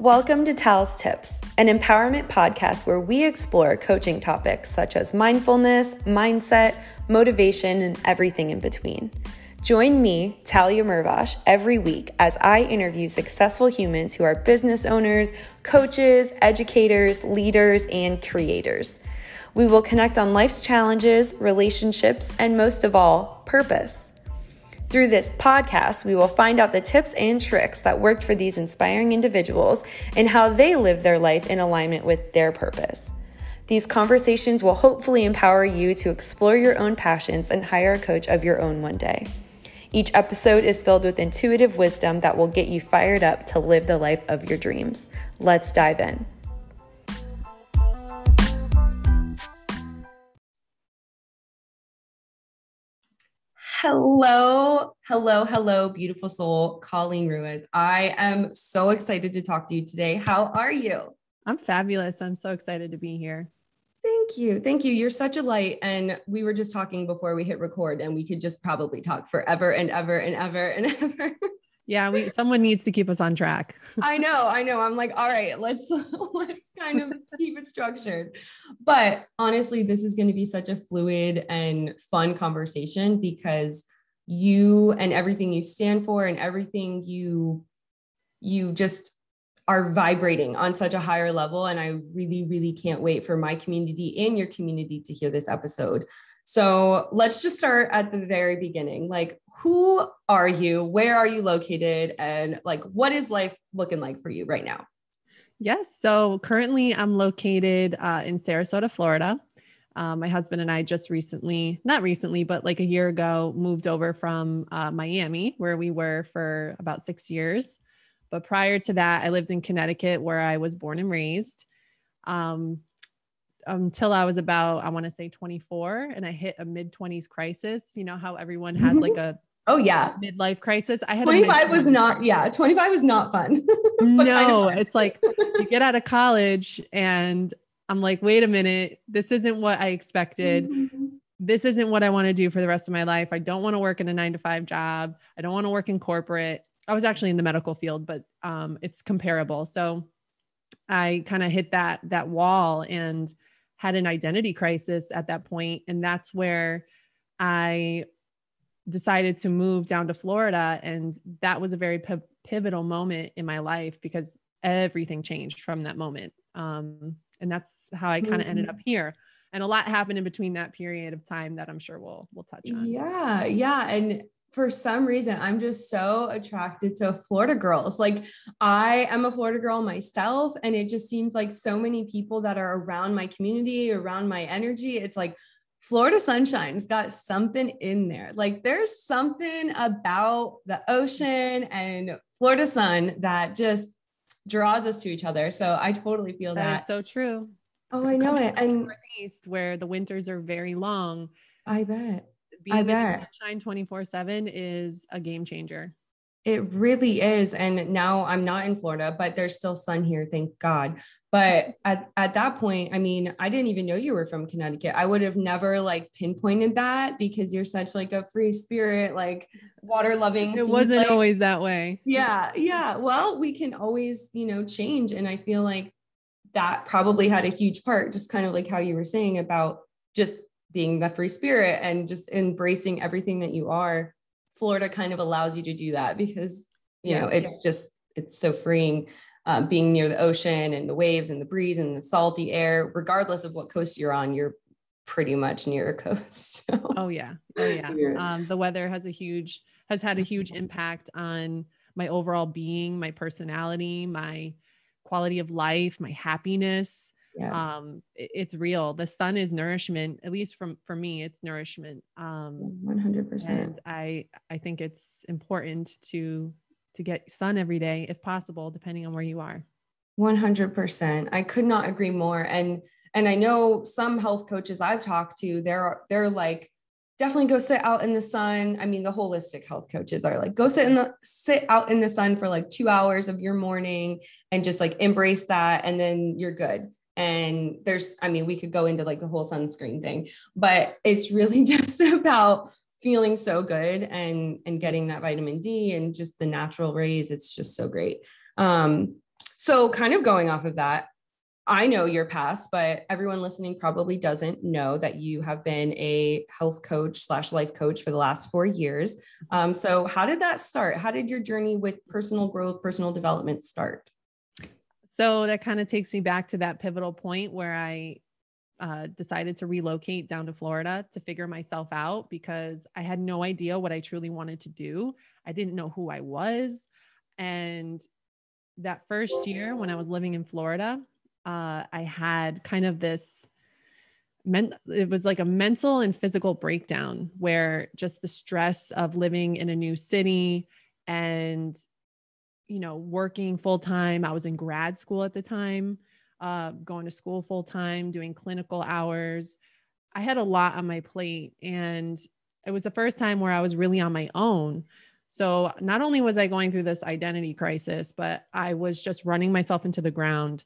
Welcome to Tal's Tips, an empowerment podcast where we explore coaching topics such as mindfulness, mindset, motivation, and everything in between. Join me, Talia Mervash, every week as I interview successful humans who are business owners, coaches, educators, leaders, and creators. We will connect on life's challenges, relationships, and most of all, purpose. Through this podcast, we will find out the tips and tricks that worked for these inspiring individuals and how they live their life in alignment with their purpose. These conversations will hopefully empower you to explore your own passions and hire a coach of your own one day. Each episode is filled with intuitive wisdom that will get you fired up to live the life of your dreams. Let's dive in. Hello, hello, hello, beautiful soul, Colleen Ruiz. I am so excited to talk to you today. How are you? I'm fabulous. I'm so excited to be here. Thank you. Thank you. You're such a light. And we were just talking before we hit record, and we could just probably talk forever and ever and ever and ever. Yeah, we someone needs to keep us on track. I know, I know. I'm like, all right, let's let's kind of keep it structured. But honestly, this is going to be such a fluid and fun conversation because you and everything you stand for and everything you you just are vibrating on such a higher level and I really really can't wait for my community and your community to hear this episode. So, let's just start at the very beginning. Like who are you? Where are you located? And like, what is life looking like for you right now? Yes. So currently I'm located uh, in Sarasota, Florida. Um, my husband and I just recently, not recently, but like a year ago, moved over from uh, Miami, where we were for about six years. But prior to that, I lived in Connecticut, where I was born and raised. Um, until I was about, I want to say 24, and I hit a mid 20s crisis. You know how everyone has like a Oh yeah. Midlife crisis. I had 25 was not, yeah, 25 was not fun. no, kind of fun. it's like you get out of college and I'm like, wait a minute, this isn't what I expected. Mm-hmm. This isn't what I want to do for the rest of my life. I don't want to work in a nine to five job. I don't want to work in corporate. I was actually in the medical field, but um, it's comparable. So I kind of hit that that wall and had an identity crisis at that point, and that's where I decided to move down to Florida. And that was a very p- pivotal moment in my life because everything changed from that moment. Um, and that's how I kind of mm-hmm. ended up here. And a lot happened in between that period of time that I'm sure we'll we'll touch on. Yeah, yeah. And for some reason, I'm just so attracted to Florida girls. Like, I am a Florida girl myself, and it just seems like so many people that are around my community, around my energy. It's like, Florida sunshine's got something in there. Like there's something about the ocean and Florida sun that just draws us to each other. So I totally feel that. That is so true. Oh, I know it. And Northeast, where the winters are very long. I bet. Being I bet. Sunshine 24 7 is a game changer. It really is. And now I'm not in Florida, but there's still sun here, thank God. But at, at that point, I mean, I didn't even know you were from Connecticut. I would have never like pinpointed that because you're such like a free spirit, like water loving. It wasn't like, always that way. Yeah. Yeah. Well, we can always, you know, change. And I feel like that probably had a huge part, just kind of like how you were saying about just being the free spirit and just embracing everything that you are. Florida kind of allows you to do that because, you yes, know, it's yes. just, it's so freeing um, being near the ocean and the waves and the breeze and the salty air, regardless of what coast you're on, you're pretty much near a coast. So. Oh yeah, oh yeah. Um, the weather has a huge has had a huge impact on my overall being, my personality, my quality of life, my happiness. Yes. Um, it, it's real. The sun is nourishment, at least from for me, it's nourishment. Um, 100%. And I I think it's important to to get sun every day if possible depending on where you are. 100% i could not agree more. And and i know some health coaches i've talked to they're they're like definitely go sit out in the sun. I mean the holistic health coaches are like go sit in the sit out in the sun for like 2 hours of your morning and just like embrace that and then you're good. And there's i mean we could go into like the whole sunscreen thing but it's really just about feeling so good and and getting that vitamin D and just the natural rays it's just so great um So, kind of going off of that, I know your past, but everyone listening probably doesn't know that you have been a health coach slash life coach for the last four years. Um, so, how did that start? How did your journey with personal growth, personal development start? So, that kind of takes me back to that pivotal point where I uh, decided to relocate down to Florida to figure myself out because I had no idea what I truly wanted to do. I didn't know who I was. And that first year when I was living in Florida, uh, I had kind of this it was like a mental and physical breakdown where just the stress of living in a new city and you know working full time i was in grad school at the time uh, going to school full time doing clinical hours i had a lot on my plate and it was the first time where i was really on my own so not only was i going through this identity crisis but i was just running myself into the ground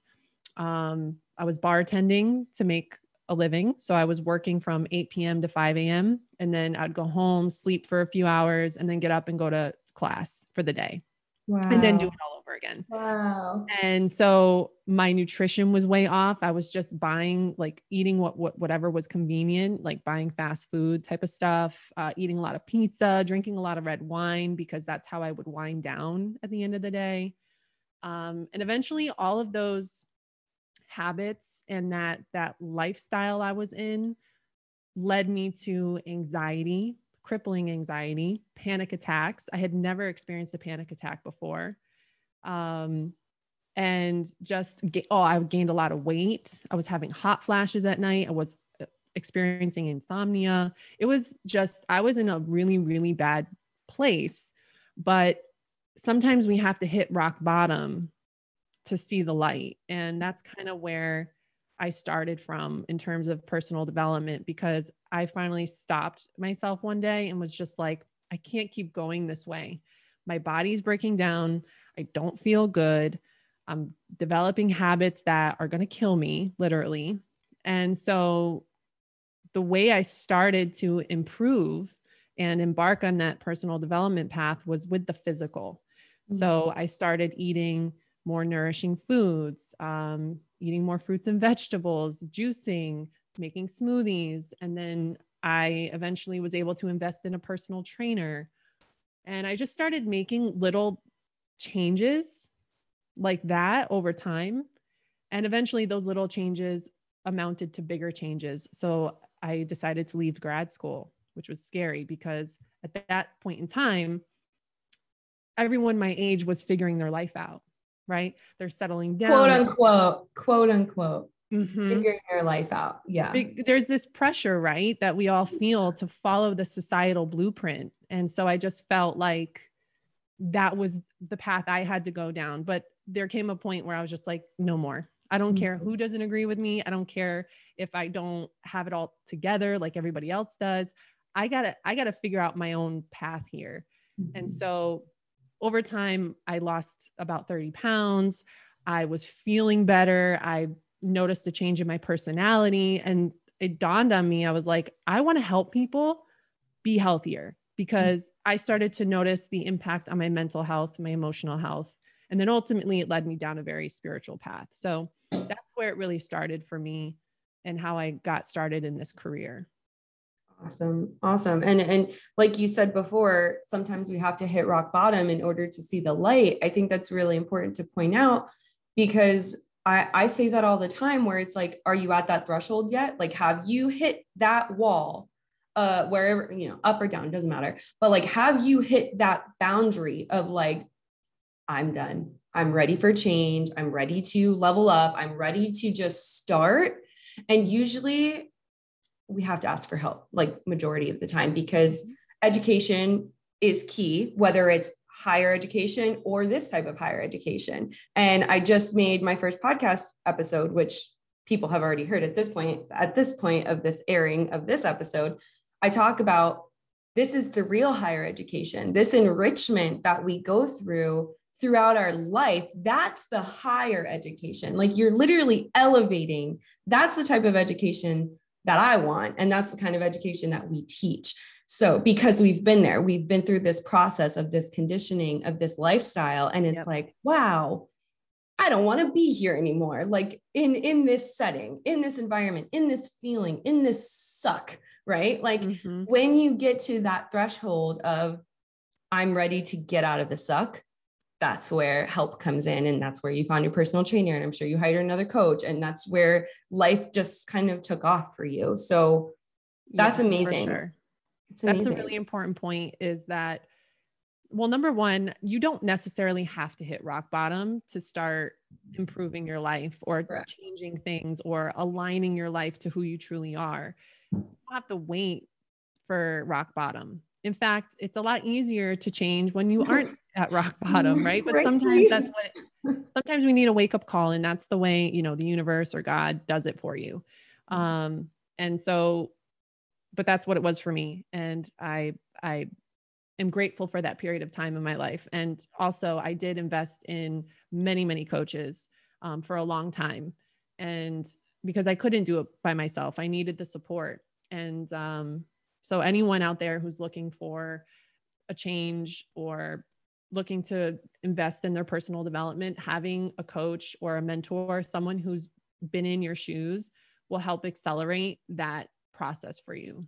um, I was bartending to make a living. So I was working from 8 p.m. to 5 a.m. And then I'd go home, sleep for a few hours, and then get up and go to class for the day. Wow. And then do it all over again. Wow. And so my nutrition was way off. I was just buying, like eating what, what whatever was convenient, like buying fast food type of stuff, uh, eating a lot of pizza, drinking a lot of red wine because that's how I would wind down at the end of the day. Um, and eventually, all of those habits and that that lifestyle I was in led me to anxiety, crippling anxiety, panic attacks. I had never experienced a panic attack before. Um, and just oh, I gained a lot of weight. I was having hot flashes at night. I was uh, experiencing insomnia. It was just I was in a really really bad place. But sometimes we have to hit rock bottom to see the light. And that's kind of where I started from in terms of personal development because I finally stopped myself one day and was just like, I can't keep going this way. My body's breaking down. I don't feel good. I'm developing habits that are going to kill me, literally. And so the way I started to improve and embark on that personal development path was with the physical. Mm-hmm. So I started eating more nourishing foods, um, eating more fruits and vegetables, juicing, making smoothies. And then I eventually was able to invest in a personal trainer. And I just started making little changes like that over time. And eventually, those little changes amounted to bigger changes. So I decided to leave grad school, which was scary because at that point in time, everyone my age was figuring their life out right? They're settling down. Quote unquote, quote unquote. Mm-hmm. Figuring their life out. Yeah. There's this pressure, right? That we all feel to follow the societal blueprint. And so I just felt like that was the path I had to go down. But there came a point where I was just like, no more. I don't mm-hmm. care who doesn't agree with me. I don't care if I don't have it all together like everybody else does. I gotta, I gotta figure out my own path here. Mm-hmm. And so over time, I lost about 30 pounds. I was feeling better. I noticed a change in my personality. And it dawned on me, I was like, I want to help people be healthier because mm-hmm. I started to notice the impact on my mental health, my emotional health. And then ultimately, it led me down a very spiritual path. So that's where it really started for me and how I got started in this career. Awesome. Awesome. And and like you said before, sometimes we have to hit rock bottom in order to see the light. I think that's really important to point out because I, I say that all the time where it's like, are you at that threshold yet? Like, have you hit that wall? Uh, wherever, you know, up or down, doesn't matter. But like, have you hit that boundary of like, I'm done. I'm ready for change. I'm ready to level up. I'm ready to just start. And usually we have to ask for help like majority of the time because mm-hmm. education is key whether it's higher education or this type of higher education. And i just made my first podcast episode which people have already heard at this point at this point of this airing of this episode. I talk about this is the real higher education this enrichment that we go through throughout our life that's the higher education. Like you're literally elevating that's the type of education that I want. And that's the kind of education that we teach. So, because we've been there, we've been through this process of this conditioning, of this lifestyle. And it's yep. like, wow, I don't want to be here anymore. Like in in this setting, in this environment, in this feeling, in this suck, right? Like mm-hmm. when you get to that threshold of I'm ready to get out of the suck, that's where help comes in and that's where you found your personal trainer and I'm sure you hired another coach and that's where life just kind of took off for you. So that's yes, amazing. Sure. That's a really important point is that well, number one, you don't necessarily have to hit rock bottom to start improving your life or Correct. changing things or aligning your life to who you truly are. You don't have to wait for rock bottom. In fact, it's a lot easier to change when you aren't at rock bottom, right? But right, sometimes that's what sometimes we need a wake up call, and that's the way you know the universe or God does it for you. Um, and so, but that's what it was for me, and I I am grateful for that period of time in my life. And also, I did invest in many, many coaches um, for a long time. And because I couldn't do it by myself, I needed the support. And um, so, anyone out there who's looking for a change or looking to invest in their personal development, having a coach or a mentor, someone who's been in your shoes, will help accelerate that process for you.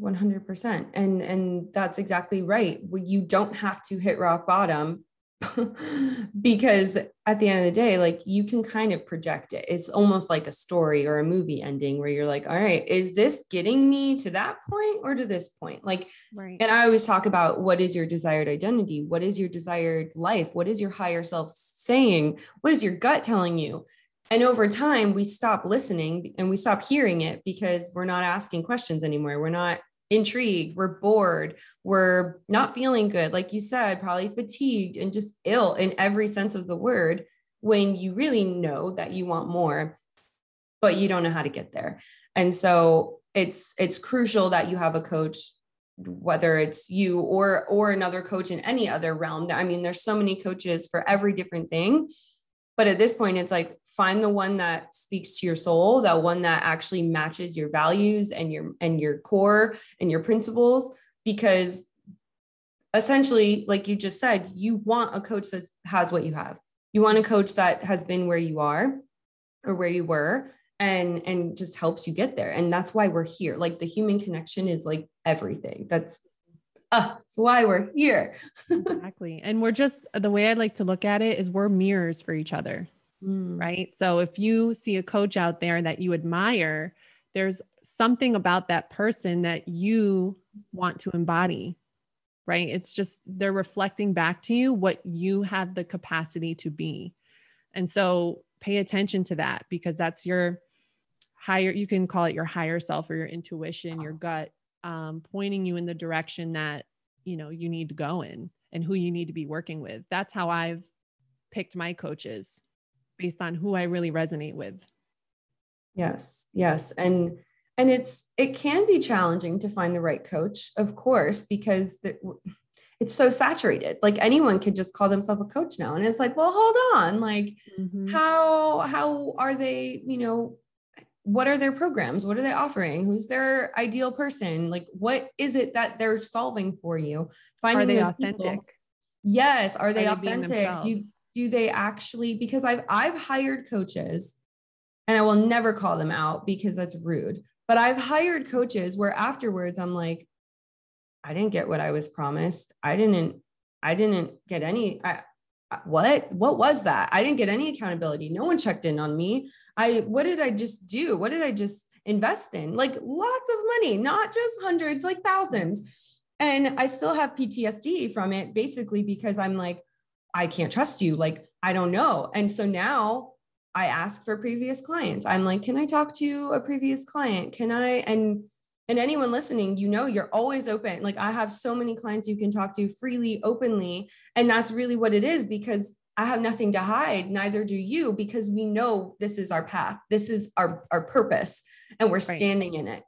100% and and that's exactly right you don't have to hit rock bottom because at the end of the day like you can kind of project it. It's almost like a story or a movie ending where you're like all right is this getting me to that point or to this point? Like right. and i always talk about what is your desired identity? What is your desired life? What is your higher self saying? What is your gut telling you? And over time, we stop listening and we stop hearing it because we're not asking questions anymore. We're not intrigued, we're bored, we're not feeling good. Like you said, probably fatigued and just ill in every sense of the word when you really know that you want more, but you don't know how to get there. And so it's it's crucial that you have a coach whether it's you or or another coach in any other realm i mean there's so many coaches for every different thing but at this point, it's like find the one that speaks to your soul, that one that actually matches your values and your and your core and your principles, because essentially, like you just said, you want a coach that has what you have. You want a coach that has been where you are or where you were and and just helps you get there. And that's why we're here. Like the human connection is like everything. That's uh, that's why we're here. exactly. And we're just the way I'd like to look at it is we're mirrors for each other. Mm. Right. So if you see a coach out there that you admire, there's something about that person that you want to embody. Right. It's just they're reflecting back to you what you have the capacity to be. And so pay attention to that because that's your higher, you can call it your higher self or your intuition, your gut um, pointing you in the direction that you know you need to go in and who you need to be working with. That's how i've picked my coaches based on who i really resonate with. Yes yes. And and it's it can be challenging to find the right coach of course because the, it's so saturated. Like anyone could just call themselves a coach now and it's like well hold on. Like mm-hmm. how how are they you know what are their programs? What are they offering? Who's their ideal person? Like what is it that they're solving for you? Finding are they authentic people. yes. Are they are authentic? Do, do they actually because i've i've hired coaches and i will never call them out because that's rude but i've hired coaches where afterwards i'm like i didn't get what i was promised. I didn't i didn't get any I, what? What was that? I didn't get any accountability. No one checked in on me. I what did i just do? What did i just invest in? Like lots of money not just hundreds like thousands. And i still have ptsd from it basically because i'm like i can't trust you. Like i don't know. And so now i ask for previous clients. I'm like can i talk to a previous client? Can i? And and anyone listening, you know, you're always open. Like I have so many clients you can talk to freely, openly. And that's really what it is because I have nothing to hide. Neither do you, because we know this is our path. This is our, our purpose and we're right. standing in it.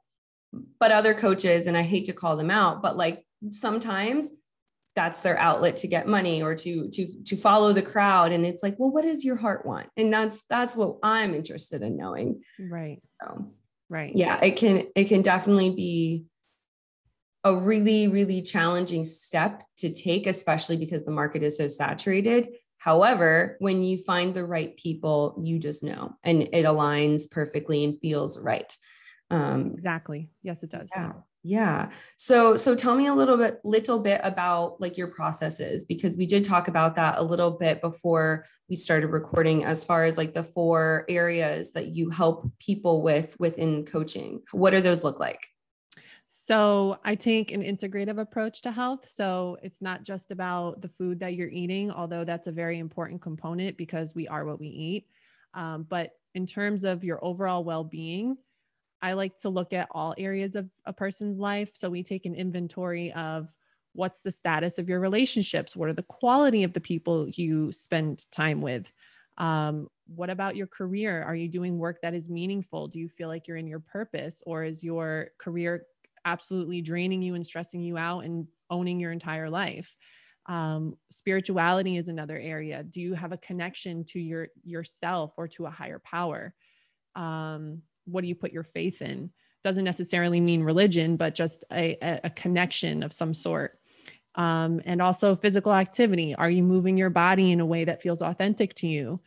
But other coaches, and I hate to call them out, but like sometimes that's their outlet to get money or to to to follow the crowd and it's like well what does your heart want and that's that's what i'm interested in knowing right so Right. Yeah, it can it can definitely be a really really challenging step to take especially because the market is so saturated. However, when you find the right people, you just know and it aligns perfectly and feels right. Um, exactly. Yes, it does. Yeah. Yeah. So so tell me a little bit little bit about like your processes because we did talk about that a little bit before we started recording as far as like the four areas that you help people with within coaching. What do those look like? So, I take an integrative approach to health. So, it's not just about the food that you're eating, although that's a very important component because we are what we eat. Um, but in terms of your overall well being, I like to look at all areas of a person's life. So we take an inventory of what's the status of your relationships? What are the quality of the people you spend time with? Um, what about your career? Are you doing work that is meaningful? Do you feel like you're in your purpose, or is your career absolutely draining you and stressing you out and owning your entire life? Um, spirituality is another area. Do you have a connection to your yourself or to a higher power? Um, what do you put your faith in? Doesn't necessarily mean religion but just a, a connection of some sort. Um, and also physical activity. Are you moving your body in a way that feels authentic to you?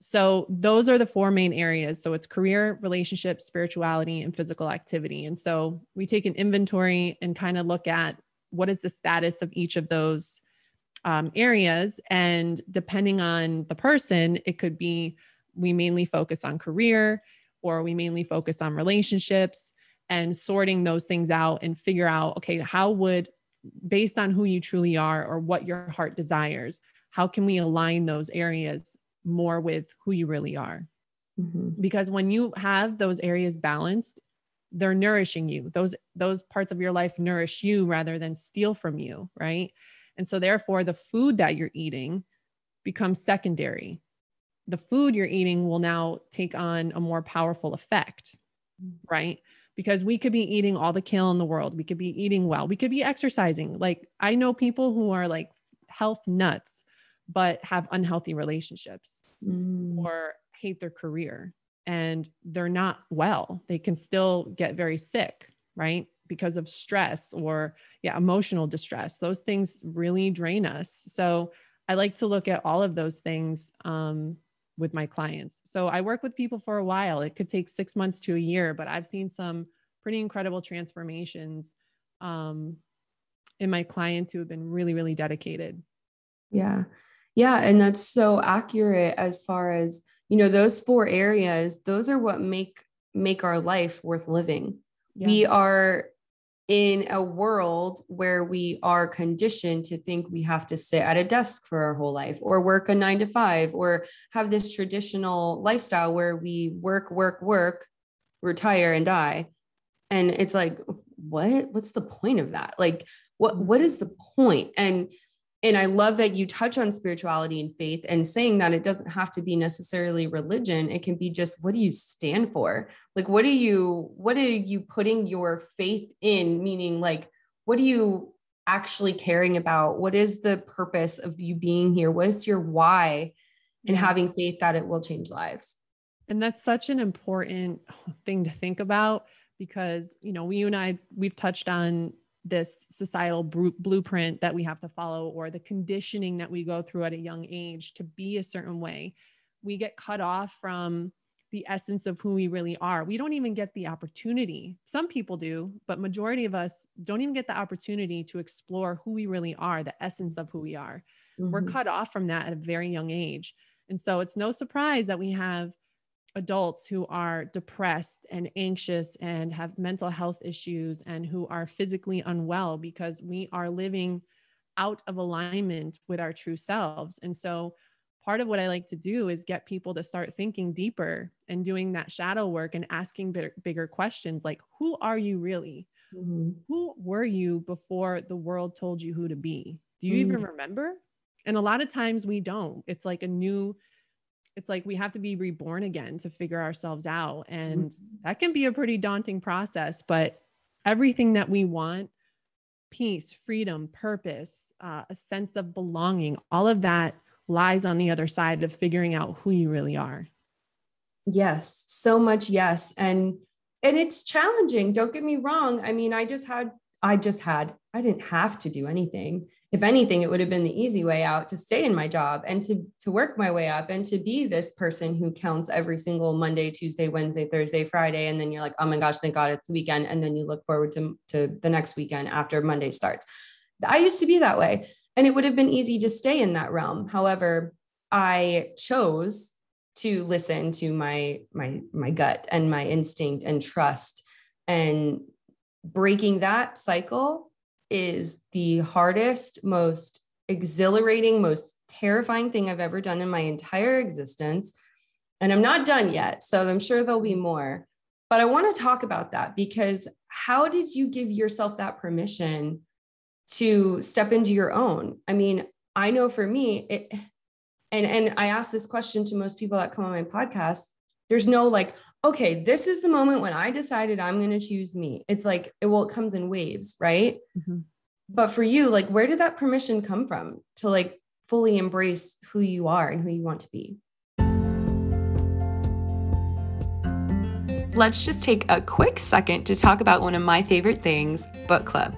So those are the four main areas. So it's career relationship spirituality and physical activity. And so we take an inventory and kind of look at what is the status of each of those um, areas. And depending on the person it could be we mainly focus on career or we mainly focus on relationships and sorting those things out and figure out okay how would based on who you truly are or what your heart desires how can we align those areas more with who you really are? Mm-hmm. because when you have those areas balanced they're nourishing you. Those those parts of your life nourish you rather than steal from you right? And so therefore the food that you're eating becomes secondary the food you're eating will now take on a more powerful effect, right? Because we could be eating all the kale in the world. We could be eating well. We could be exercising. Like I know people who are like health nuts, but have unhealthy relationships mm. or hate their career and they're not well. They can still get very sick, right? Because of stress or yeah, emotional distress. Those things really drain us. So I like to look at all of those things um, with my clients. So I work with people for a while. It could take six months to a year, but I've seen some pretty incredible transformations um, in my clients who have been really, really dedicated. Yeah. Yeah. And that's so accurate as far as, you know, those four areas, those are what make make our life worth living. Yeah. We are in a world where we are conditioned to think we have to sit at a desk for our whole life or work a nine to five or have this traditional lifestyle where we work, work, work, retire and die. And it's like, what? What's the point of that? Like, what, what is the point? And and I love that you touch on spirituality and faith and saying that it doesn't have to be necessarily religion. It can be just what do you stand for? Like, what are you, what are you putting your faith in? Meaning, like, what are you actually caring about? What is the purpose of you being here? What is your why and having faith that it will change lives? And that's such an important thing to think about because, you know, we, you and I, we've touched on this societal blueprint that we have to follow or the conditioning that we go through at a young age to be a certain way we get cut off from the essence of who we really are. We don't even get the opportunity. Some people do but majority of us don't even get the opportunity to explore who we really are the essence of who we are. Mm-hmm. we're cut off from that at a very young age. And so it's no surprise that we have adults who are depressed and anxious and have mental health issues and who are physically unwell because we are living out of alignment with our true selves. And so, part of what I like to do is get people to start thinking deeper and doing that shadow work and asking bigger, bigger questions like, who are you really? Mm-hmm. Who were you before the world told you who to be? Do you mm-hmm. even remember? And a lot of times we don't. It's like a new it's like we have to be reborn again to figure ourselves out. And mm-hmm. that can be a pretty daunting process, but everything that we want peace, freedom, purpose, uh, a sense of belonging all of that lies on the other side of figuring out who you really are. Yes, so much yes. And and it's challenging, don't get me wrong. I mean, I just had I just had I didn't have to do anything. If anything, it would have been the easy way out to stay in my job and to, to work my way up and to be this person who counts every single Monday, Tuesday, Wednesday, Thursday, Friday. And then you're like, oh my gosh, thank God it's the weekend. And then you look forward to, to the next weekend after Monday starts. I used to be that way. And it would have been easy to stay in that realm. However, I chose to listen to my my my gut and my instinct and trust and breaking that cycle is the hardest most exhilarating most terrifying thing i've ever done in my entire existence. And i'm not done yet so i'm sure there'll be more. But i want to talk about that because how did you give yourself that permission to step into your own? I mean i know for me it and and i ask this question to most people that come on my podcast there's no like okay this is the moment when i decided i'm going to choose me it's like it well it comes in waves right mm-hmm. but for you like where did that permission come from to like fully embrace who you are and who you want to be let's just take a quick second to talk about one of my favorite things book club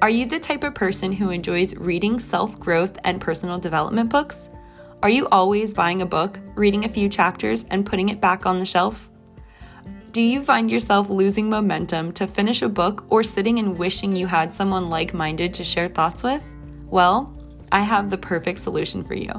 are you the type of person who enjoys reading self growth and personal development books? Are you always buying a book, reading a few chapters, and putting it back on the shelf? Do you find yourself losing momentum to finish a book or sitting and wishing you had someone like minded to share thoughts with? Well, I have the perfect solution for you.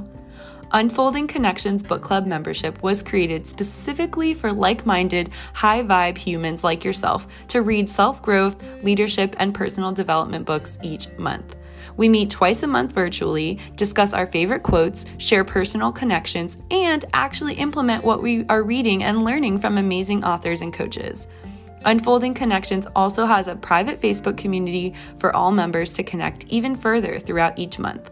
Unfolding Connections Book Club membership was created specifically for like minded, high vibe humans like yourself to read self growth, leadership, and personal development books each month. We meet twice a month virtually, discuss our favorite quotes, share personal connections, and actually implement what we are reading and learning from amazing authors and coaches. Unfolding Connections also has a private Facebook community for all members to connect even further throughout each month.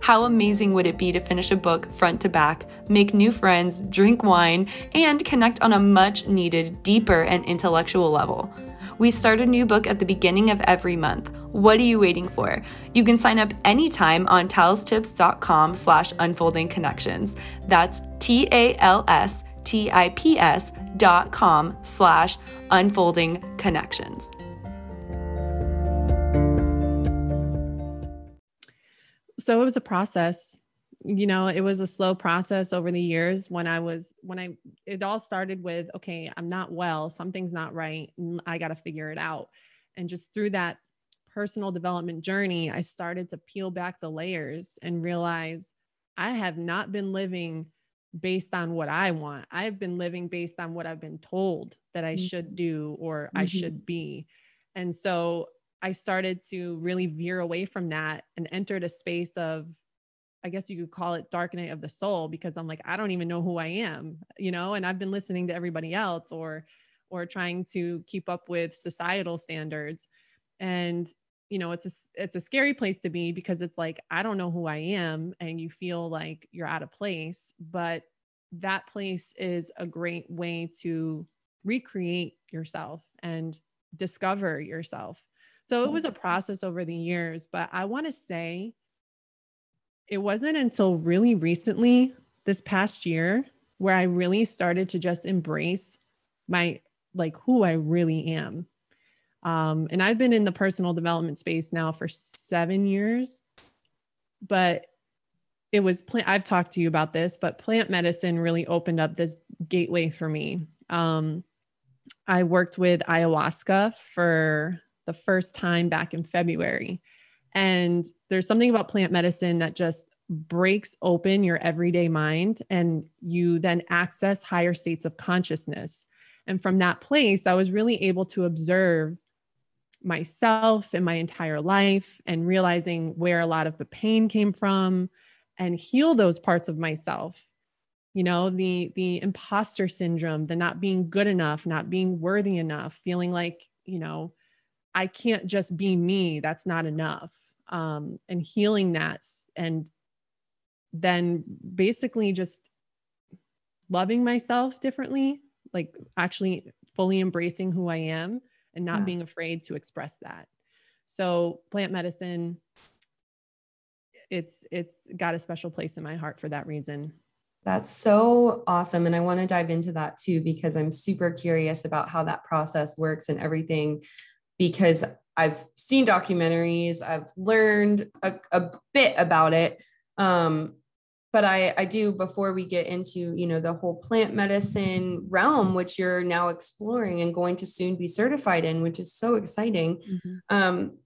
How amazing would it be to finish a book front to back, make new friends, drink wine, and connect on a much needed, deeper, and intellectual level? We start a new book at the beginning of every month. What are you waiting for? You can sign up anytime on talstips.com slash unfolding connections. That's T-A-L-S-T-I-P-S dot com slash unfolding connections. So it was a process you know it was a slow process over the years when i was when i it all started with okay i'm not well something's not right i got to figure it out and just through that personal development journey i started to peel back the layers and realize i have not been living based on what i want i've been living based on what i've been told that i mm-hmm. should do or mm-hmm. i should be and so i started to really veer away from that and entered a space of I guess you could call it dark night of the soul because I'm like, I don't even know who I am, you know, and I've been listening to everybody else or, or trying to keep up with societal standards. And, you know, it's a, it's a scary place to be because it's like, I don't know who I am. And you feel like you're out of place, but that place is a great way to recreate yourself and discover yourself. So it was a mm-hmm. process over the years, but I want to say it wasn't until really recently, this past year, where I really started to just embrace my like who I really am. Um, and I've been in the personal development space now for seven years, but it was plant. I've talked to you about this, but plant medicine really opened up this gateway for me. Um, I worked with ayahuasca for the first time back in February. And there's something about plant medicine that just breaks open your everyday mind and you then access higher states of consciousness. And from that place, I was really able to observe myself and my entire life and realizing where a lot of the pain came from and heal those parts of myself. You know the the imposter syndrome the not being good enough not being worthy enough feeling like you know i can't just be me. That's not enough um, and healing that and then basically just loving myself differently like actually fully embracing who i am and not yeah. being afraid to express that. So plant medicine it's it's got a special place in my heart for that reason. That's so awesome. And i want to dive into that too because i'm super curious about how that process works and everything because I've seen documentaries, I've learned a, a bit about it. Um, but I, I do before we get into you know the whole plant medicine realm which you're now exploring and going to soon be certified in which is so exciting mm-hmm. um,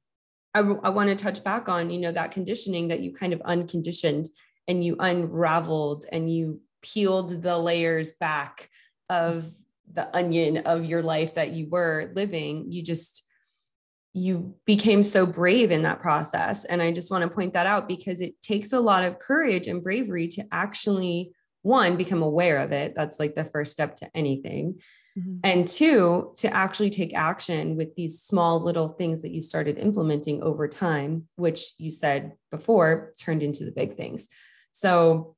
I, I want to touch back on you know that conditioning that you kind of unconditioned and you unraveled and you peeled the layers back of the onion of your life that you were living you just you became so brave in that process. And i just want to point that out because it takes a lot of courage and bravery to actually one become aware of it. That's like the first step to anything. Mm-hmm. and two to actually take action with these small little things that you started implementing over time which you said before turned into the big things. So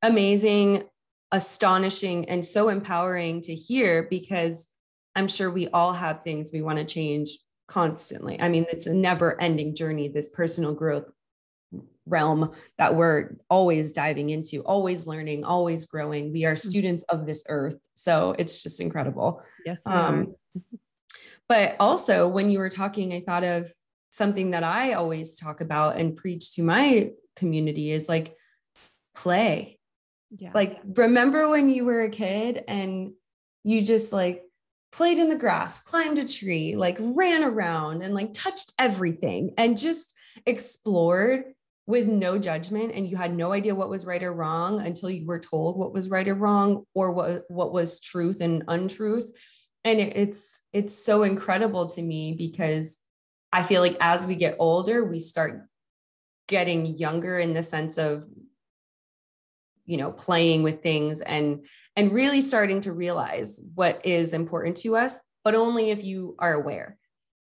amazing astonishing and so empowering to hear because i'm sure we all have things we want to change constantly. I mean, it's a never ending journey, this personal growth realm that we're always diving into, always learning, always growing. We are mm-hmm. students of this earth. So it's just incredible. Yes. Um, but also, when you were talking, I thought of something that I always talk about and preach to my community is like play. Yeah. Like, remember when you were a kid and you just like played in the grass, climbed a tree, like ran around and like touched everything and just explored with no judgment and you had no idea what was right or wrong until you were told what was right or wrong or what what was truth and untruth. And it, it's it's so incredible to me because i feel like as we get older we start getting younger in the sense of you know playing with things and and really starting to realize what is important to us, but only if you are aware.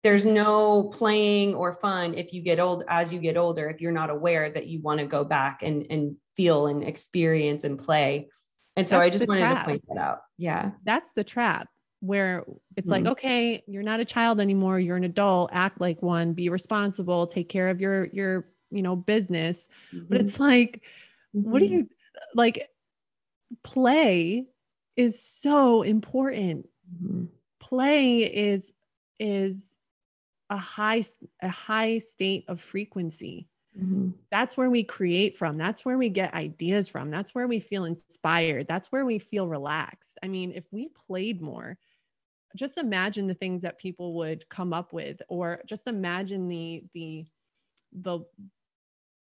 There's no playing or fun if you get old as you get older, if you're not aware that you want to go back and, and feel and experience and play. And so That's I just wanted trap. to point that out. Yeah. That's the trap where it's mm-hmm. like, okay, you're not a child anymore. You're an adult, act like one, be responsible, take care of your, your, you know, business. Mm-hmm. But it's like, mm-hmm. what do you like? play is so important. Mm-hmm. Play is is a high a high state of frequency. Mm-hmm. That's where we create from. That's where we get ideas from. That's where we feel inspired. That's where we feel relaxed. I mean, if we played more, just imagine the things that people would come up with or just imagine the the the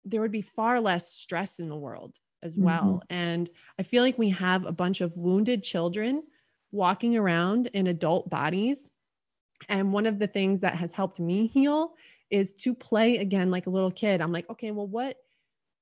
there would be far less stress in the world as well. Mm-hmm. And I feel like we have a bunch of wounded children walking around in adult bodies. And one of the things that has helped me heal is to play again like a little kid. I'm like, okay, well, what,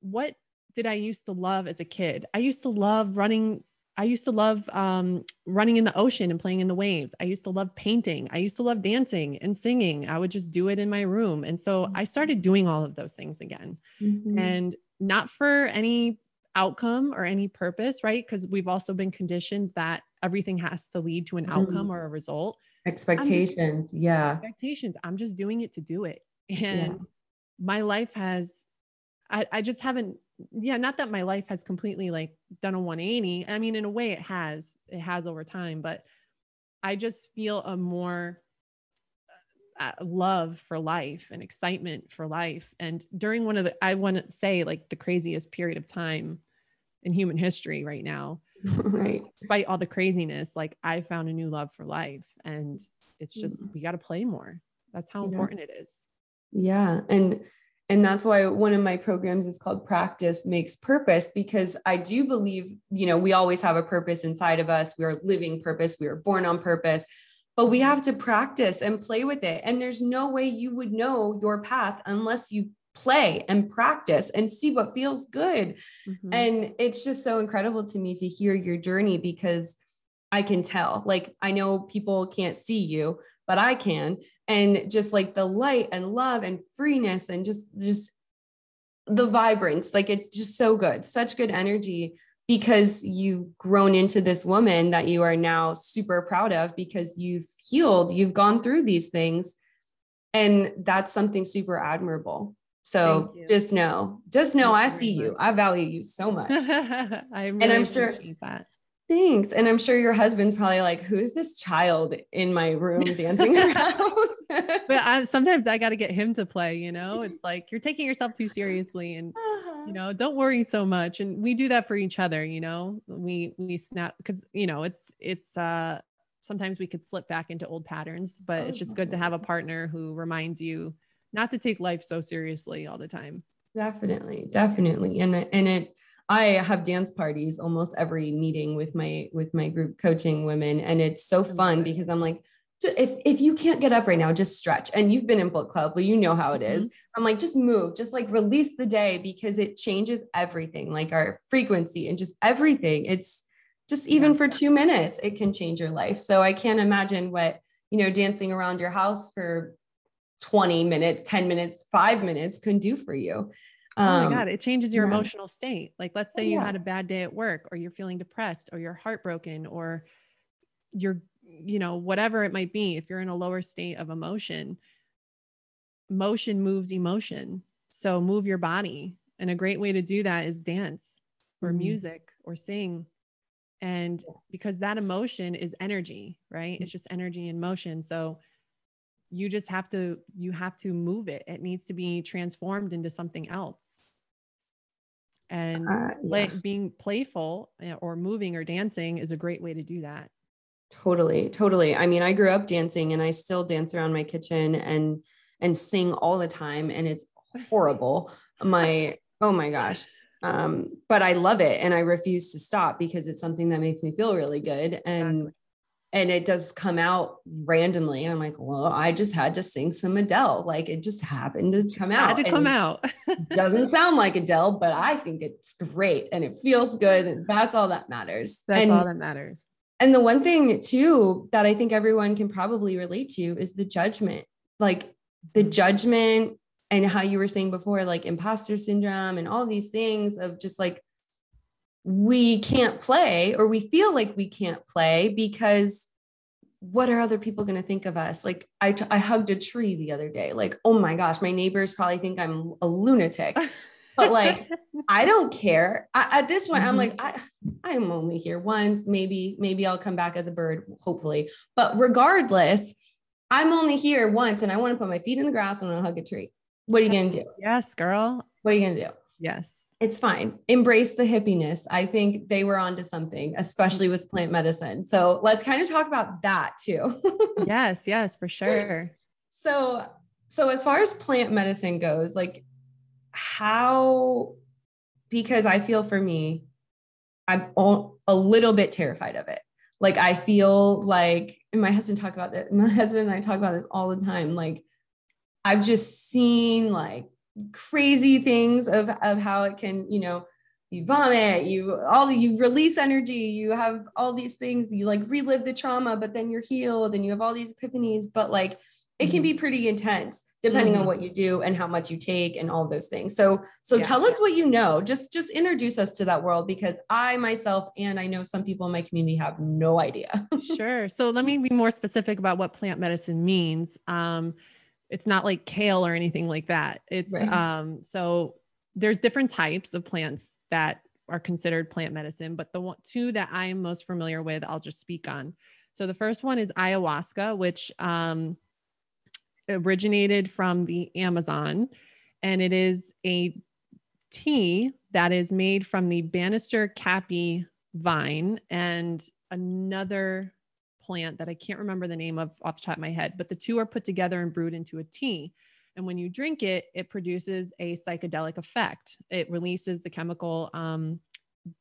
what did I used to love as a kid? I used to love running. I used to love um, running in the ocean and playing in the waves. I used to love painting. I used to love dancing and singing. I would just do it in my room. And so I started doing all of those things again. Mm-hmm. And not for any outcome or any purpose, right? Because we've also been conditioned that everything has to lead to an outcome mm. or a result. Expectations. Just, yeah. Expectations. I'm just doing it to do it. And yeah. my life has, I, I just haven't, yeah, not that my life has completely like done a 180. I mean, in a way it has, it has over time, but I just feel a more love for life and excitement for life. And during one of the, I want to say like the craziest period of time in human history right now, right? Despite all the craziness, like I found a new love for life, and it's just mm-hmm. we got to play more. That's how yeah. important it is. Yeah, and and that's why one of my programs is called practice makes purpose because i do believe you know we always have a purpose inside of us we are living purpose we are born on purpose but we have to practice and play with it. And there's no way you would know your path unless you play and practice and see what feels good. Mm-hmm. And it's just so incredible to me to hear your journey because I can tell. Like, I know people can't see you, but I can. And just like the light and love and freeness and just, just, the vibrance like it's just so good such good energy because you've grown into this woman that you are now super proud of because you've healed, you've gone through these things. And that's something super admirable. So just know, just know Thank I see you. I value you so much. I really and I'm sure that. Thanks. And I'm sure your husband's probably like, who is this child in my room dancing around? but I, sometimes I got to get him to play, you know, it's like you're taking yourself too seriously and. you know, don't worry so much. And we do that for each other, you know, we, we snap because, you know, it's, it's, uh, sometimes we could slip back into old patterns, but it's just good to have a partner who reminds you not to take life so seriously all the time. Definitely. Definitely. And, and it, I have dance parties almost every meeting with my with my group coaching women and it's so fun because I'm like if if you can't get up right now just stretch and you've been in book club well you know how it is. Mm-hmm. I'm like just move just like release the day because it changes everything like our frequency and just everything it's just even for 2 minutes it can change your life so I can't imagine what you know dancing around your house for 20 minutes 10 minutes 5 minutes can do for you um, oh my God, it changes your yeah. emotional state. Like, let's say oh, you yeah. had a bad day at work, or you're feeling depressed, or you're heartbroken, or you're, you know, whatever it might be. If you're in a lower state of emotion, motion moves emotion. So move your body. And a great way to do that is dance or mm-hmm. music or sing. And because that emotion is energy, right? It's just energy in motion. So you just have to you have to move it it needs to be transformed into something else and uh, yeah. like being playful eh, or moving or dancing is a great way to do that totally totally i mean i grew up dancing and i still dance around my kitchen and and sing all the time and it's horrible my oh my gosh um but i love it and i refuse to stop because it's something that makes me feel really good and exactly and it does come out randomly. I'm like, well, I just had to sing some Adele. Like it just happened to come out. Had to come out. doesn't sound like Adele, but I think it's great and it feels good. And that's all that matters. That's and, all that matters. And the one thing too that I think everyone can probably relate to is the judgment. Like the judgment and how you were saying before, like imposter syndrome and all these things of just like we can't play or we feel like we can't play because what are other people going to think of us? Like I, t- I hugged a tree the other day. Like, oh my gosh, my neighbors probably think I'm a lunatic, but like, I don't care. I, at this point, mm-hmm. I'm like, I, I'm only here once. Maybe, maybe I'll come back as a bird, hopefully. But regardless, I'm only here once and I want to put my feet in the grass and I want to hug a tree. What are you going to do? Yes, girl. What are you going to do? Yes it's fine. Embrace the hippiness. I think they were onto something, especially with plant medicine. So let's kind of talk about that too. yes, yes, for sure. So, so as far as plant medicine goes, like how, because I feel for me, I'm a little bit terrified of it. Like I feel like, and my husband talk about that. My husband and I talk about this all the time. Like I've just seen like crazy things of of how it can you know you vomit you all you release energy you have all these things you like relive the trauma but then you're healed and you have all these epiphanies but like it can be mm-hmm. pretty intense depending mm-hmm. on what you do and how much you take and all those things so so yeah. tell us what you know just just introduce us to that world because i myself and i know some people in my community have no idea sure so let me be more specific about what plant medicine means um, it's not like kale or anything like that. It's right. um so there's different types of plants that are considered plant medicine, but the one, two that I'm most familiar with, I'll just speak on. So the first one is ayahuasca, which um, originated from the Amazon, and it is a tea that is made from the Bannister caapi vine and another plant that I can't remember the name of off the top of my head, but the two are put together and brewed into a tea. And when you drink it, it produces a psychedelic effect. It releases the chemical um,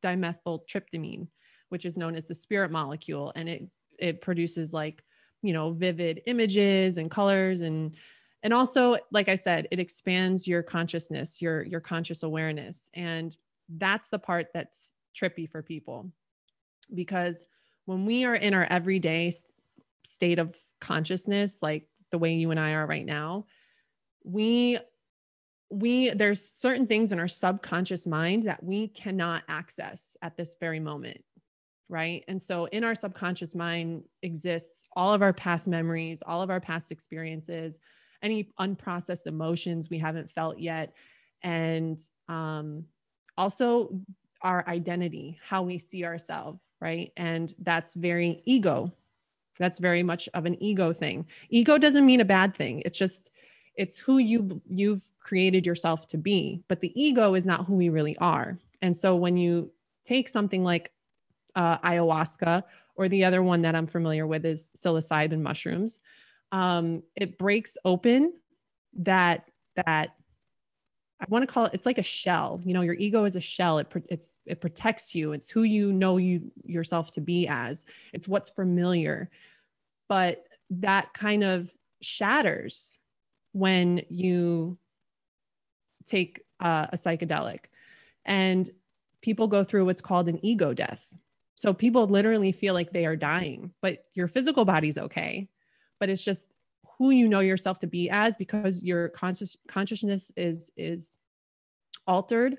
dimethyltryptamine, which is known as the spirit molecule, and it it produces like you know vivid images and colors and and also like i said it expands your consciousness your your conscious awareness. And that's the part that's trippy for people. Because when we are in our everyday state of consciousness, like the way you and I are right now, we we there's certain things in our subconscious mind that we cannot access at this very moment right and so in our subconscious mind exists all of our past memories all of our past experiences any unprocessed emotions we haven't felt yet and um, also our identity how we see ourselves right? And that's very ego. That's very much of an ego thing. Ego doesn't mean a bad thing. It's just it's who you you've created yourself to be, but the ego is not who we really are. And so when you take something like uh, ayahuasca or the other one that I'm familiar with is psilocybin mushrooms, um, it breaks open that that I want to call it, it's like a shell. You know, your ego is a shell. It, it's, it protects you. It's who you know you yourself to be as. It's what's familiar. But that kind of shatters when you take uh, a psychedelic. And people go through what's called an ego death. So people literally feel like they are dying, but your physical body's okay. But it's just who you know yourself to be as because your conscious consciousness is is altered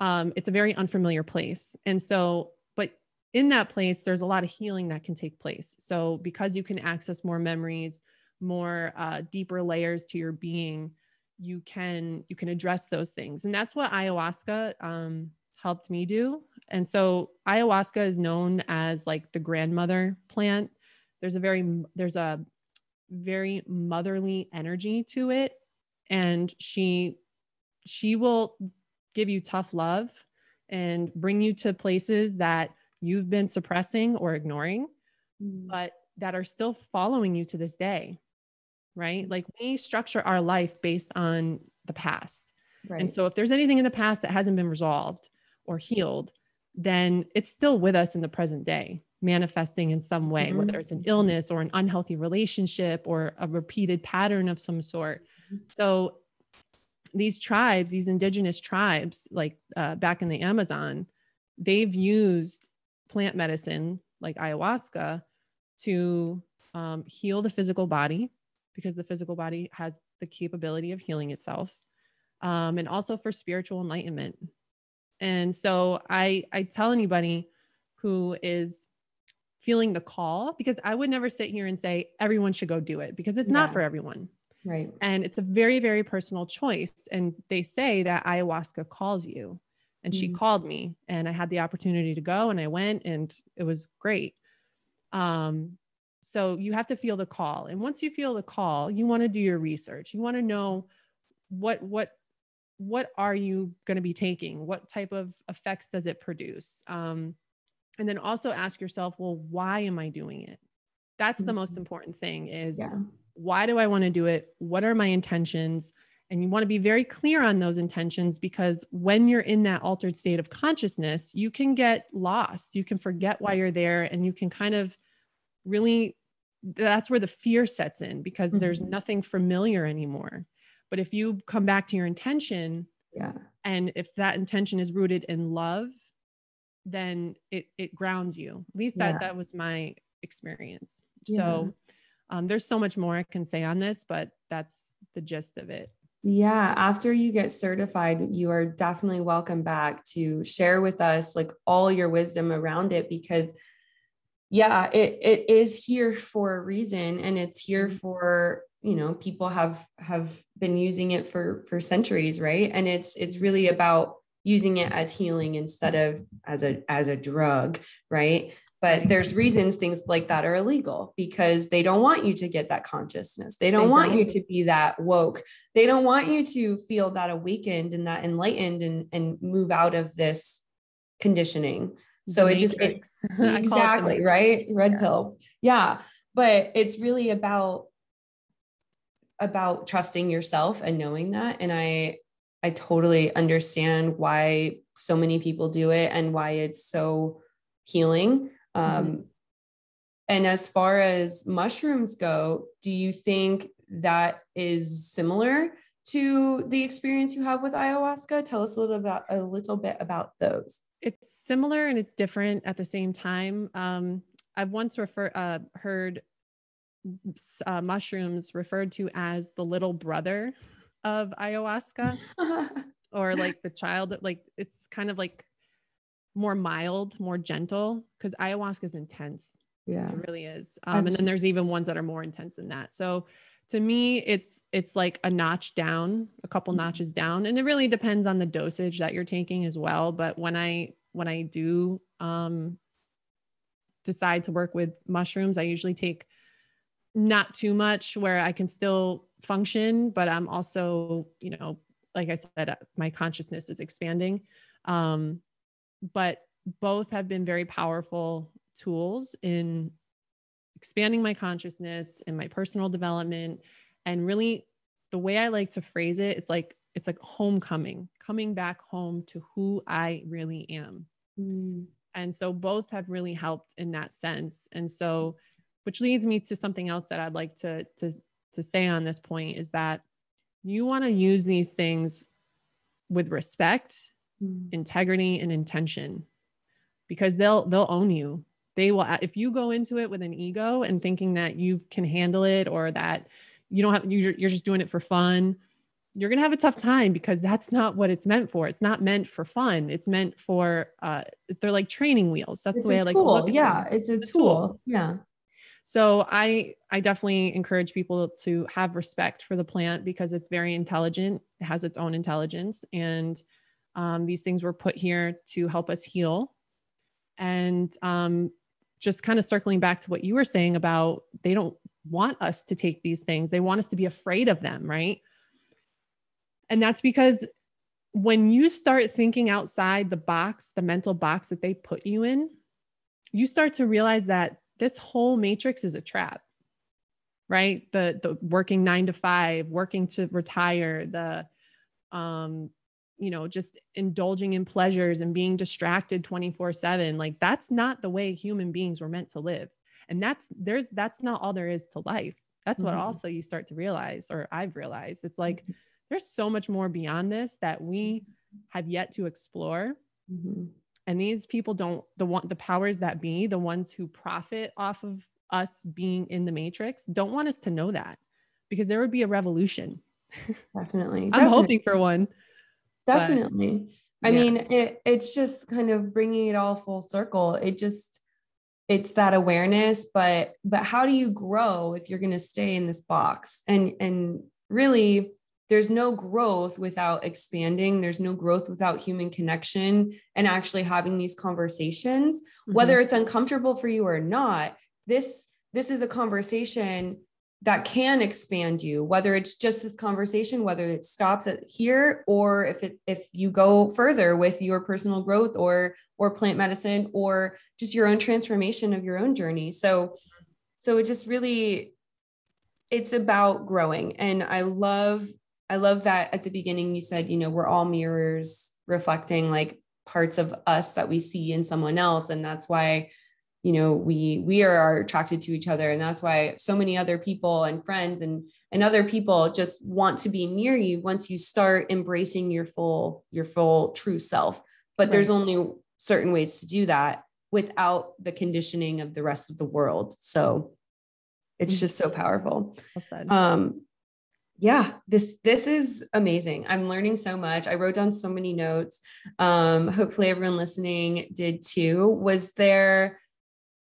um, it's a very unfamiliar place. And so but in that place there's a lot of healing that can take place. So because you can access more memories more uh, deeper layers to your being you can you can address those things. And that's what ayahuasca um, helped me do. And so ayahuasca is known as like the grandmother plant. There's a very there's a very motherly energy to it. And she she will give you tough love and bring you to places that you've been suppressing or ignoring mm. but that are still following you to this day right? Like we structure our life based on the past. Right. and so if there's anything in the past that hasn't been resolved or healed then it's still with us in the present day manifesting in some way, mm-hmm. whether it's an illness or an unhealthy relationship or a repeated pattern of some sort. Mm-hmm. So these tribes, these indigenous tribes, like uh, back in the Amazon, they've used plant medicine like ayahuasca to um, heal the physical body because the physical body has the capability of healing itself um, and also for spiritual enlightenment and so i i tell anybody who is feeling the call because I would never sit here and say everyone should go do it because it's yeah. not for everyone. Right. And it's a very, very personal choice. And they say that ayahuasca calls you. And mm-hmm. she called me and I had the opportunity to go and I went and it was great. Um, so you have to feel the call. And once you feel the call, you want to do your research. You want to know what what what are you going to be taking? What type of effects does it produce? Um, and then also ask yourself well why am i doing it that's the most mm-hmm. important thing is yeah. why do i want to do it what are my intentions and you want to be very clear on those intentions because when you're in that altered state of consciousness you can get lost you can forget why you're there and you can kind of really that's where the fear sets in because mm-hmm. there's nothing familiar anymore but if you come back to your intention yeah and if that intention is rooted in love then it it grounds you. At least that yeah. that was my experience. Yeah. So um, there's so much more I can say on this, but that's the gist of it. Yeah, after you get certified, you are definitely welcome back to share with us like all your wisdom around it because yeah, it it is here for a reason and it's here mm-hmm. for, you know, people have have been using it for for centuries, right? And it's it's really about using it as healing instead of as a as a drug right? But there's reasons things like that are illegal because they don't want you to get that consciousness. They don't they want don't. you to be that woke. They don't want you to feel that awakened and that enlightened and and move out of this conditioning. So it just it, exactly right? Red yeah. pill. Yeah but it's really about about trusting yourself and knowing that and i I totally understand why so many people do it and why it's so healing. Mm-hmm. Um, and as far as mushrooms go, do you think that is similar to the experience you have with ayahuasca? Tell us a little about a little bit about those. It's similar and it's different at the same time. Um, I've once refer, uh, heard uh, mushrooms referred to as the little brother of ayahuasca or like the child like it's kind of like more mild more gentle because ayahuasca is intense. Yeah. it really is. Um, and then there's even ones that are more intense than that. So to me it's it's like a notch down a couple mm-hmm. notches down and it really depends on the dosage that you're taking as well. But when i when i do um decide to work with mushrooms, I usually take not too much where I can still function, but I'm also, you know, like I said, my consciousness is expanding. Um, but both have been very powerful tools in expanding my consciousness and my personal development. And really, the way I like to phrase it, it's like it's like homecoming, coming back home to who I really am. Mm. And so both have really helped in that sense. And so, which leads me to something else that I'd like to to to say on this point is that you want to use these things with respect, mm. integrity, and intention because they'll they'll own you. They will if you go into it with an ego and thinking that you can handle it or that you don't have you're, you're just doing it for fun you're going to have a tough time because that's not what it's meant for. It's not meant for fun. It's meant for, uh, they're like training wheels. That's it's the way I like tool. to look at Yeah. Them. It's a it's tool. tool. Yeah. So I, I definitely encourage people to have respect for the plant because it's very intelligent. It has its own intelligence. And um, these things were put here to help us heal. And um, just kind of circling back to what you were saying about they don't want us to take these things. They want us to be afraid of them, right? And that's because when you start thinking outside the box, the mental box that they put you in, you start to realize that this whole matrix is a trap. Right? The the working 9 to 5, working to retire, the um you know, just indulging in pleasures and being distracted 24/7, like that's not the way human beings were meant to live. And that's there's that's not all there is to life. That's what mm-hmm. also you start to realize or I've realized. It's like mm-hmm there's so much more beyond this that we have yet to explore. Mm-hmm. And these people don't the one the powers that be, the ones who profit off of us being in the matrix, don't want us to know that because there would be a revolution. Definitely. I'm Definitely. hoping for one. Definitely. But, I yeah. mean, it, it's just kind of bringing it all full circle. It just it's that awareness but but how do you grow if you're going to stay in this box and and really there's no growth without expanding. There's no growth without human connection and actually having these conversations. Mm-hmm. whether it's uncomfortable for you or not this this is a conversation that can expand you whether it's just this conversation whether it stops at here or if it if you go further with your personal growth or or plant medicine or just your own transformation of your own journey. So so it just really it's about growing. And i love I love that at the beginning you said, you know, we're all mirrors reflecting like parts of us that we see in someone else. And that's why, you know, we we are, attracted to each other. And that's why so many other people and friends and and other people just want to be near you once you start embracing your full, your full true self. But right. there's only certain ways to do that without the conditioning of the rest of the world. So it's mm. just so powerful. Well um, yeah this this is amazing. I'm learning so much. I wrote down so many notes. Um hopefully everyone listening did too. Was there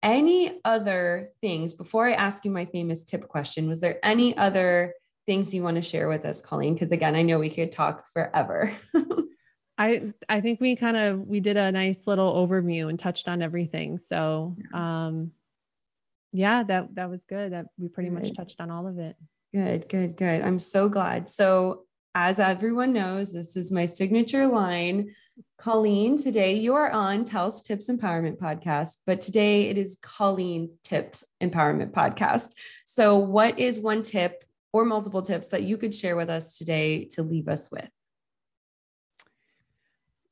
any other things before i ask you my famous tip question was there any other things you want to share with us colleen? Because again i know we could talk forever. I i think we kind of we did a nice little overview and touched on everything. So um yeah that that was good. That we pretty much touched on all of it Good, good, good. I'm so glad. So, as everyone knows, this is my signature line. Colleen, today you are on Tal's Tips Empowerment Podcast, but today it is Colleen's Tips Empowerment Podcast. So, what is one tip or multiple tips that you could share with us today to leave us with?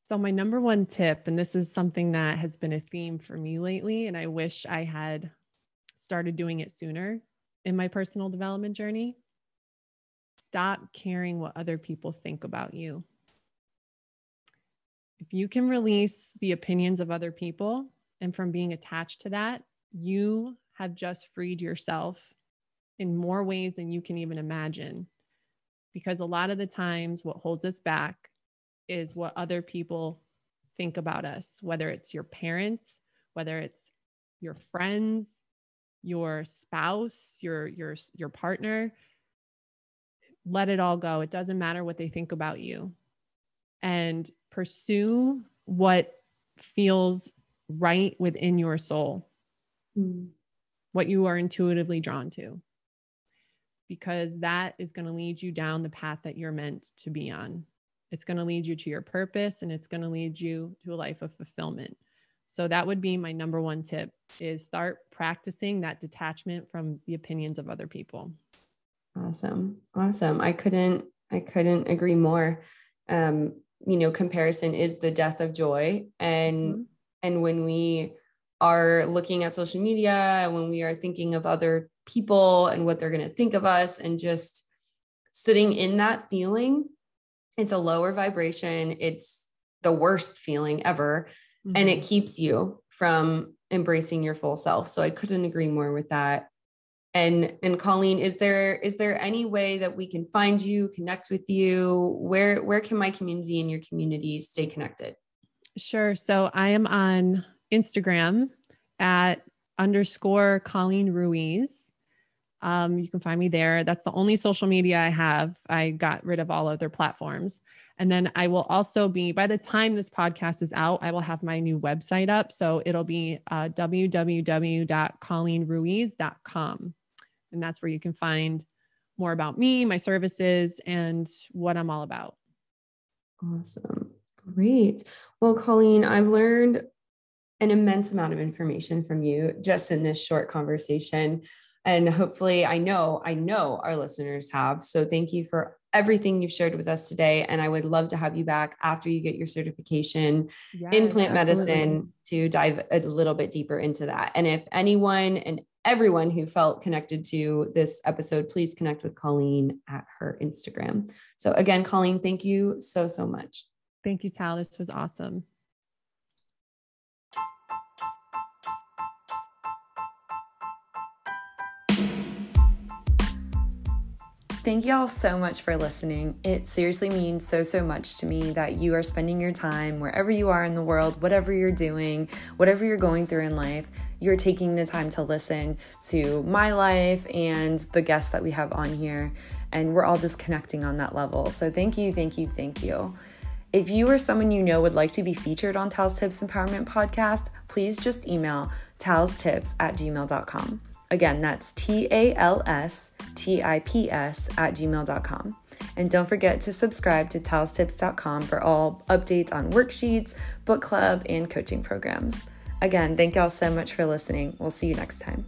So, my number one tip, and this is something that has been a theme for me lately, and I wish I had started doing it sooner, in my personal development journey. Stop caring what other people think about you. If you can release the opinions of other people and from being attached to that, you have just freed yourself in more ways than you can even imagine. Because a lot of the times, what holds us back is what other people think about us, whether it's your parents, whether it's your friends, your spouse, your your your partner, let it all go. It doesn't matter what they think about you. And pursue what feels right within your soul. mm. what you are intuitively drawn to, because that is going to lead you down the path that you're meant to be on. It's going to lead you to your purpose and it's going to lead you to a life of fulfillment. So that would be my number one tip is start practicing that detachment from the opinions of other people. Awesome. Awesome. I couldn't I couldn't agree more. Um, you know, comparison is the death of joy and mm-hmm. and when we are looking at social media, when we are thinking of other people and what they're going to think of us and just sitting in that feeling, it's a lower vibration. It's the worst feeling ever mm-hmm. and it mm-hmm. keeps you from embracing your full self. So I couldn't agree more with that. And and Colleen, is there is there any way that we can find you, connect with you? Where where can my community and your community stay connected? Sure. So I am on Instagram at underscore Colleen Ruiz. Um, you can find me there. That's the only social media I have. I got rid of all other platforms. And then I will also be, by the time this podcast is out, I will have my new website up. So it'll be uh, www.colleenruiz.com. And that's where you can find more about me, my services, and what I'm all about. Awesome. Great. Well, Colleen, I've learned an immense amount of information from you just in this short conversation. And hopefully, I know, I know our listeners have. So thank you for everything you've shared with us today. And I would love to have you back after you get your certification yes, in plant absolutely. medicine to dive a little bit deeper into that. And if anyone and everyone who felt connected to this episode, please connect with Colleen at her Instagram. So, again, Colleen, thank you so, so much. Thank you, Tal. This was awesome. Thank y'all so much for listening. It seriously means so, so much to me that you are spending your time wherever you are in the world, whatever you're doing, whatever you're going through in life, you're taking the time to listen to my life and the guests that we have on here. And we're all just connecting on that level. So thank you, thank you, thank you. If you or someone you know would like to be featured on Tal's Tips Empowerment Podcast, please just email talstips at gmail.com. Again, that's T A L S T I P S at gmail.com. And don't forget to subscribe to talstips.com for all updates on worksheets, book club, and coaching programs. Again, thank y'all so much for listening. We'll see you next time.